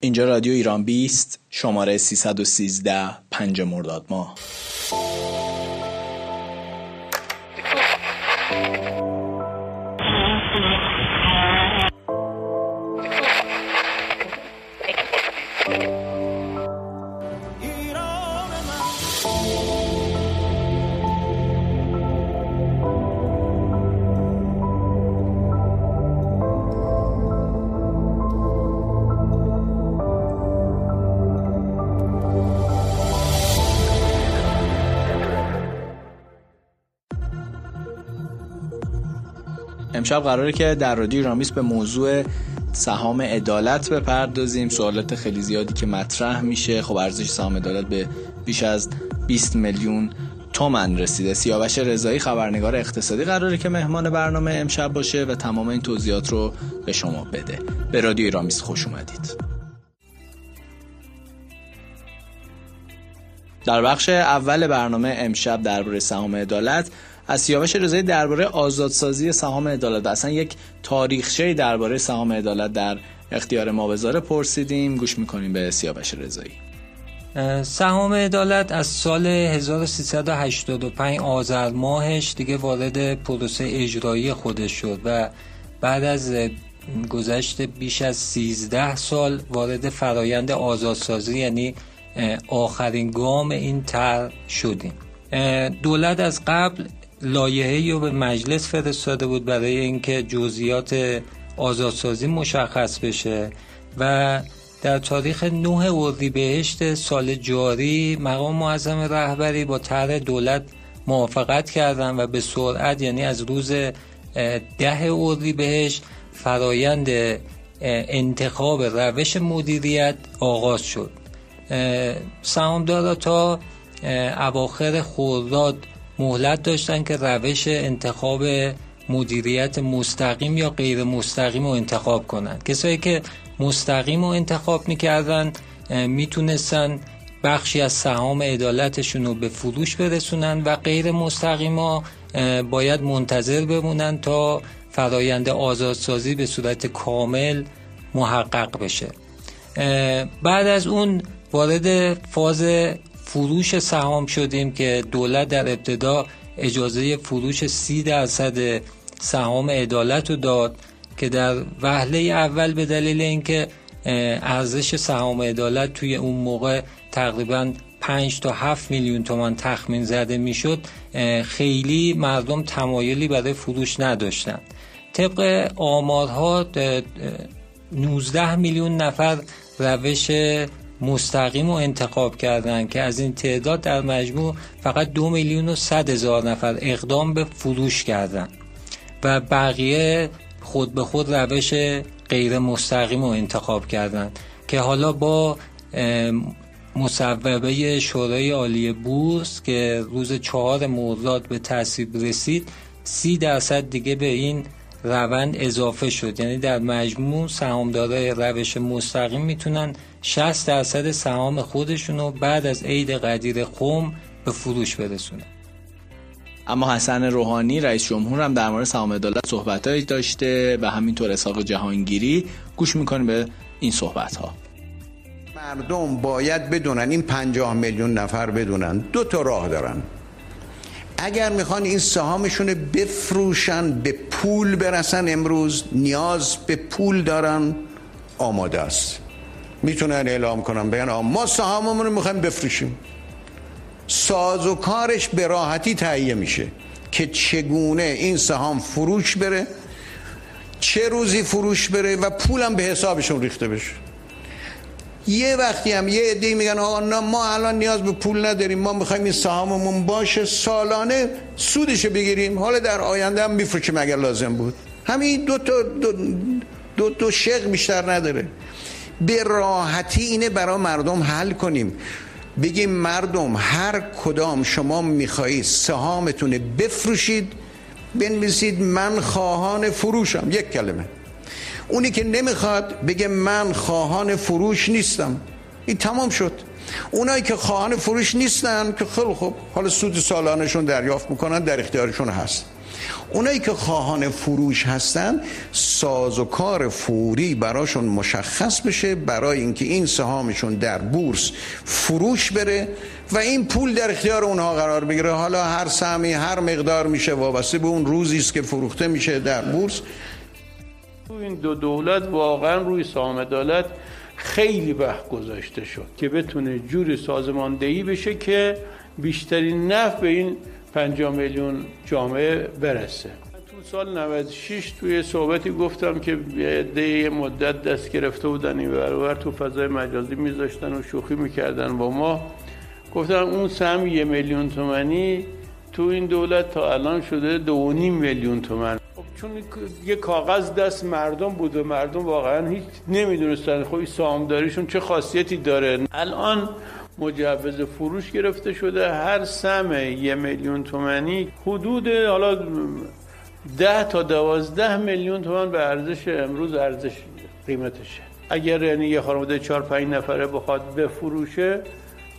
اینجا رادیو ایران بیست شماره 313 پنج مرداد ماه. امشب قراره که در رادیو رامیس به موضوع سهام عدالت بپردازیم. سوالات خیلی زیادی که مطرح میشه. خب ارزش سهام عدالت به بیش از 20 میلیون تومن رسیده. سیاوش رضایی خبرنگار اقتصادی قراره که مهمان برنامه امشب باشه و تمام این توضیحات رو به شما بده. به رادیو رامیس خوش اومدید. در بخش اول برنامه امشب درباره سهام عدالت از سیاوش رضایی درباره آزادسازی سهام عدالت اصلا یک تاریخچه درباره سهام عدالت در اختیار ما بذاره پرسیدیم. گوش می‌کنیم به سیاوش رضایی. سهام عدالت از سال 1385 آذر ماهش دیگه وارد پروسه اجرایی خودش شد و بعد از گذشت بیش از 13 سال وارد فرایند آزادسازی یعنی آخرین گام این تر شدیم. دولت از قبل لایحه‌ای رو به مجلس فرستاده بود برای اینکه جزئیات آزادسازی مشخص بشه و در تاریخ 9 اردیبهشت سال جاری مقام معظم رهبری با طرح دولت موافقت کردن و به سرعت یعنی از روز ده اردیبهشت فرایند انتخاب روش مدیریت آغاز شد. سهامدارا تا اواخر خرداد مهلت داشتن که روش انتخاب مدیریت مستقیم یا غیر مستقیم رو انتخاب کنند کسایی که مستقیم رو انتخاب می‌کردن می‌تونستن بخشی از سهام عدالتشون رو به فروش برسونن و غیر مستقیم ها باید منتظر بمونن تا فرایند آزادسازی به صورت کامل محقق بشه. بعد از اون وارد فاز فروش سهام شدیم که دولت در ابتدا اجازه فروش سی درصد سهام عدالت رو داد که در وهله اول به دلیل اینکه ارزش سهام عدالت توی اون موقع تقریبا 5 تا 7 میلیون تومان تخمین زده می‌شد خیلی مردم تمایلی برای فروش نداشتن طبق آمارها 19 میلیون نفر روش مستقیم رو انتخاب کردن که از این تعداد در مجموع فقط دو میلیون و صد هزار نفر اقدام به فروش کردن و بقیه خود به خود روش غیر مستقیم رو انتخاب کردن که حالا با مصوبه شورای عالی بورس که روز چهار مرداد به تصویب رسید سی درصد دیگه به این روند اضافه شد. یعنی در مجموع سهامدارای روش مستقیم می‌تونن 60 درصد سهام خودشون رو بعد از عید قدیر خم به فروش برسونه اما حسن روحانی رئیس جمهور هم در مورد سهام عدالت صحبتهایی داشته و همینطور اسحاق جهانگیری گوش می‌کنیم به این صحبت ها مردم باید بدونن این پنجاه میلیون نفر بدونن دو تا راه دارن. اگر می‌خوان این سهامشون بفروشن به پول برسن امروز نیاز به پول دارن آماده است. می‌تونن اعلام کنن بگن ما سهاممون رو می‌خوایم بفروشیم. ساز و کارش به راحتی تهیه میشه که چگونه این سهام فروش بره چه روزی فروش بره و پولم به حسابشون ریخته بشه. یه وقتی هم یه عده میگن آقا ما الان نیاز به پول نداریم ما می‌خوایم این سهاممون باشه سالانه سودش بگیریم. حالا در آینده هم میفروشیم اگر لازم بود. همین دو تا دو, دو, دو شق بیشتر نداره. به راحتی اینه برای مردم حل کنیم. بگیم مردم هر کدام شما می‌خواهید سهامتون بفروشید بنویسید من خواهان فروشم. یک کلمه. اونی که نمی‌خواد بگه من خواهان فروش نیستم. این تمام شد. اونایی که خواهان فروش نیستن که خیلی خوب. حالا سود سالانشون دریافت می‌کنن در اختیارشون هست. اونایی که خواهان فروش هستن ساز و کار فوری براشون مشخص بشه برای اینکه این سهامشون در بورس فروش بره و این پول در اختیار اونها قرار بگیره. حالا هر سهمی هر مقدار میشه وابسته به اون روزی است که فروخته میشه در بورس. این دو دولت واقعا روی سهام عدالت خیلی وقت گذاشته شد که بتونه جوری سازماندهی بشه که بیشترین نفع به این 50 میلیون جامعه برسه. تو سال 96 توی صحبتی گفتم که یه مدت دست گرفته بودن این برابر تو فضای مجازی میذاشتن و شوخی می‌کردن با ما. گفتم اون سهم یه میلیون تومنی تو این دولت تا الان شده دو میلیون تومن. چون یه کاغذ دست مردم بود و مردم واقعا هیچ نمی‌دونستن. خب این سامداریشون چه خاصیتی داره. الان مجوز فروش گرفته شده. هر سم یه میلیون تومنی حدود حالا ده تا دوازده میلیون تومن به ارزش امروز ارزش قیمتشه. اگر یعنی یه خانواده چهار پنج نفره بخواد بفروشه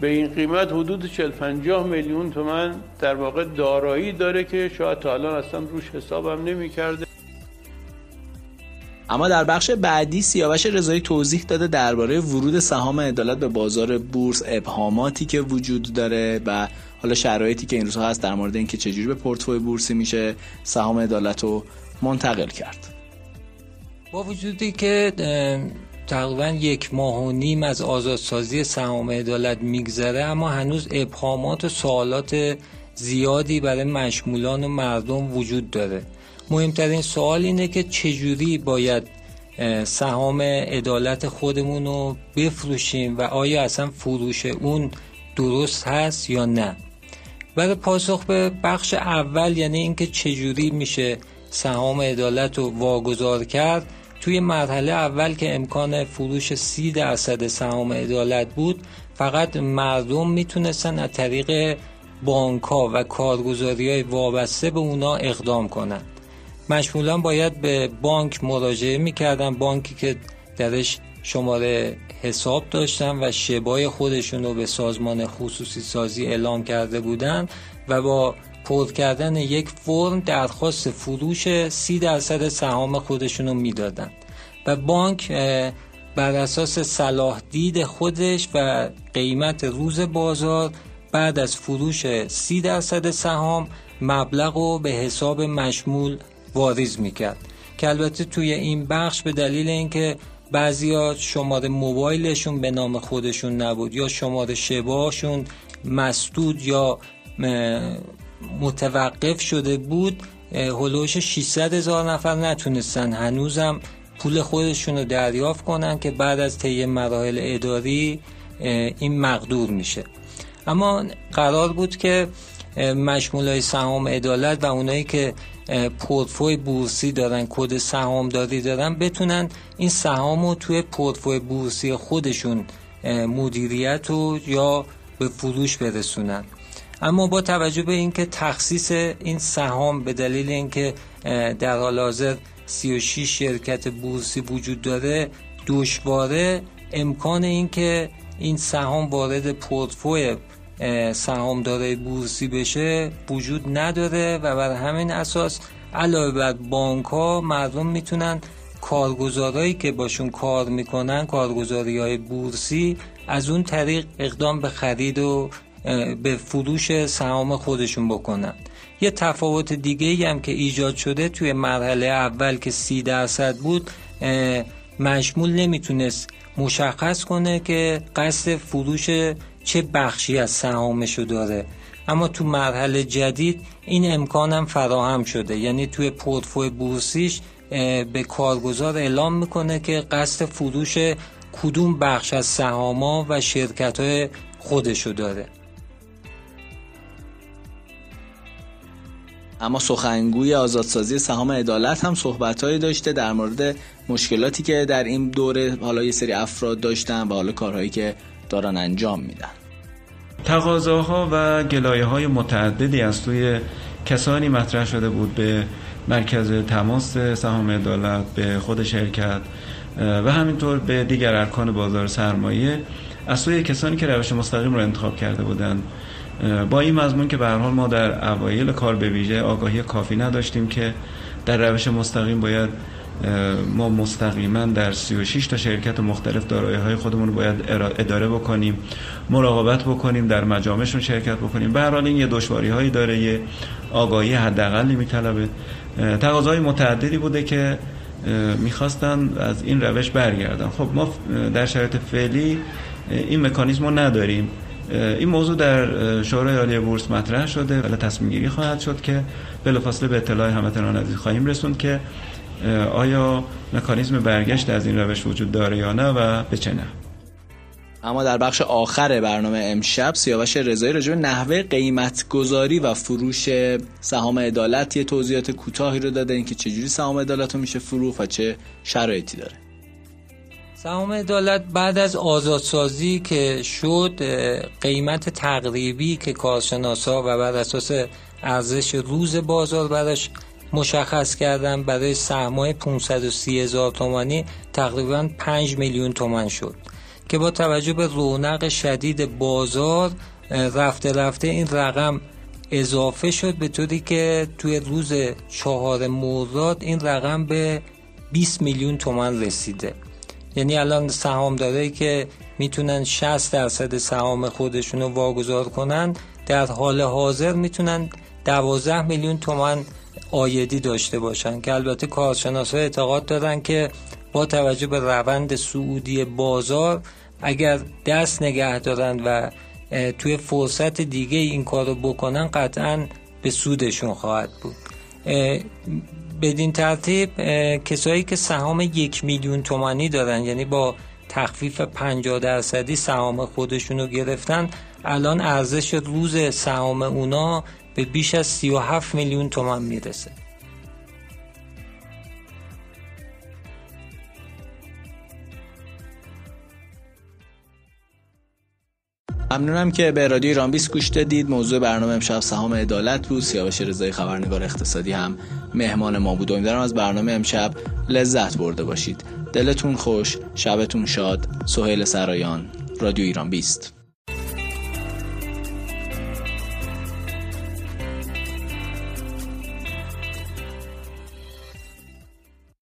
به این قیمت حدود 40 50 میلیون تومن در واقع دارایی داره که شاید تا الان اصلا روش حسابم نمی کرده اما در بخش بعدی سیاوش رضایی توضیح داده درباره ورود سهام عدالت به بازار بورس ابهاماتی که وجود داره و حالا شرایطی که این روزها هست در مورد اینکه چجوری به پورتفوی بورسی میشه سهام عدالت رو منتقل کرد. با وجودی که تقریبا یک ماه و نیم از آزادسازی سهام عدالت میگذره اما هنوز ابهامات و سوالات زیادی برای مشمولان و مردم وجود داره. مهمترین سوال اینه که چجوری باید سهام عدالت خودمون رو بفروشیم و آیا اصلا فروش اون درست هست یا نه. برای پاسخ به بخش اول یعنی اینکه چجوری میشه سهام عدالت رو واگذار کرد توی مرحله اول که امکان فروش سی درصد سهام عدالت بود فقط مردم می‌تونستن از طریق بانک ها و کارگزاری های وابسته به اونا اقدام کنند. مشمولان باید به بانک مراجعه می‌کردن بانکی که درش شماره حساب داشتن و شبای خودشون رو به سازمان خصوصی سازی اعلام کرده بودن و با پر کردن یک فرم درخواست فروش سی درصد سهام خودشون رو می‌دادن. و بانک بر اساس صلاح دید خودش و قیمت روز بازار بعد از فروش سی درصد سهام مبلغ رو به حساب مشمول واریز می‌کرد. که البته توی این بخش به دلیل اینکه بعضیا شماره موبایلشون به نام خودشون نبود یا شماره شباشون مسدود یا متوقف شده بود هلوش 600 هزار نفر نتونستن هنوزم پول خودشون رو دریافت کنن که بعد از طی مراحل اداری این مقدور میشه. اما قرار بود که مشمول سهام عدالت و اونایی که پورتفوی بورسی دارن کد سهامداری دارن بتونن این سهام رو توی پورتفوی بورسی خودشون مدیریت و یا به فروش برسونن. اما با توجه به اینکه تخصیص این سهام به دلیل اینکه در حال حاضر 36 شرکت بورسی وجود داره دشواره امکان اینکه این سهام وارد پورتفوی سهامدارای بورسی بشه وجود نداره و بر همین اساس علاوه بر بانک ها مردم می‌تونن کارگزارایی که باشون کار می‌کنن کارگزاری های بورسی از اون طریق اقدام به خرید و به فروش سهام خودشون بکنن. یه تفاوت دیگه هم که ایجاد شده توی مرحله اول که سی درصد بود مشمول نمی‌تونست مشخص کنه که قصد فروش چه بخشی از سهامشو داره. اما تو مرحله جدید این امکانم فراهم شده. یعنی توی پورتفوی بورسیش به کارگزار اعلام می‌کنه که قصد فروش کدوم بخش از سهاما و شرکت های خودشو داره. اما سخنگوی آزادسازی سهام عدالت هم صحبتهایی داشته در مورد مشکلاتی که در این دوره حالا یه سری افراد داشتن و حالا کارهایی که دارن انجام میدن. تقاضاها و گلایه های متعددی از توی کسانی مطرح شده بود به مرکز تماس سهام عدالت به خود شرکت و همینطور به دیگر ارکان بازار سرمایه. از سوی کسانی که روش مستقیم رو انتخاب کرده بودند با این مضمون که به حال ما در اوایل کار به ویژه آگاهی کافی نداشتیم که در روش مستقیم باید ما مستقیما در 36 تا شرکت مختلف دارایی های خودمون رو باید اداره بکنیم مراقبت بکنیم در مجامعشون شرکت بکنیم. به این یه دشواری هایی داره یه آگاهی حداقلی میطلبه. تقاضای متعددی بوده که می‌خواستن از این روش برگردن. خب ما در شرایط فعلی این مکانیزم رو نداریم. این موضوع در شورای عالی بورس مطرح شده ولی تصمیم گیری خواهد شد که بلافاصله به اطلاع هموطنان عزیز خواهیم رسوند که آیا مکانیزم برگشت از این روش وجود داره یا نه و به چه نه. اما در بخش آخر برنامه امشب سیاوش رضایی راجع به نحوه قیمت گذاری و فروش سهام عدالت یه توضیحات کوتاهی رو داده اینکه چجوری سهام عدالت رو میشه فروخت و چه شرایطی داره. سهام عدالت بعد از آزادسازی که شد قیمت تقریبی که کارشناسا و بر اساس ارزش روز بازار براش مشخص کردن برای سهمای 530 هزار تومانی تقریبا 5 میلیون تومن شد که با توجه به رونق شدید بازار رفته رفته این رقم اضافه شد به طوری که توی روز چهار مرداد این رقم به 20 میلیون تومن رسیده. یعنی الان سهامدارایی که می‌تونن 60 درصد سهام خودشون رو واگذار کنن در حال حاضر می‌تونن 12 میلیون تومن آیدی داشته باشن که البته کارشناس ها اعتقاد دارن که با توجه به روند سعودی بازار اگر دست نگه دارن و توی فرصت دیگه این کارو بکنن قطعا به سودشون خواهد بود. بدین ترتیب کسایی که سهام یک میلیون تومانی دارن یعنی با تخفیف 50 درصدی سهام خودشونو گرفتن الان ارزش روز سهام اونا به بیش از 37 میلیون تومان می‌رسه. ممنونم که به رادیو ایران 20 گوش دادید. موضوع برنامه امشب سهام عدالت بود. سیاوش رضایی خبرنگار اقتصادی هم مهمان ما بود. امیدوارم از برنامه امشب لذت برده باشید. دلتون خوش شبتون شاد. سهیل سرایان رادیو ایران 20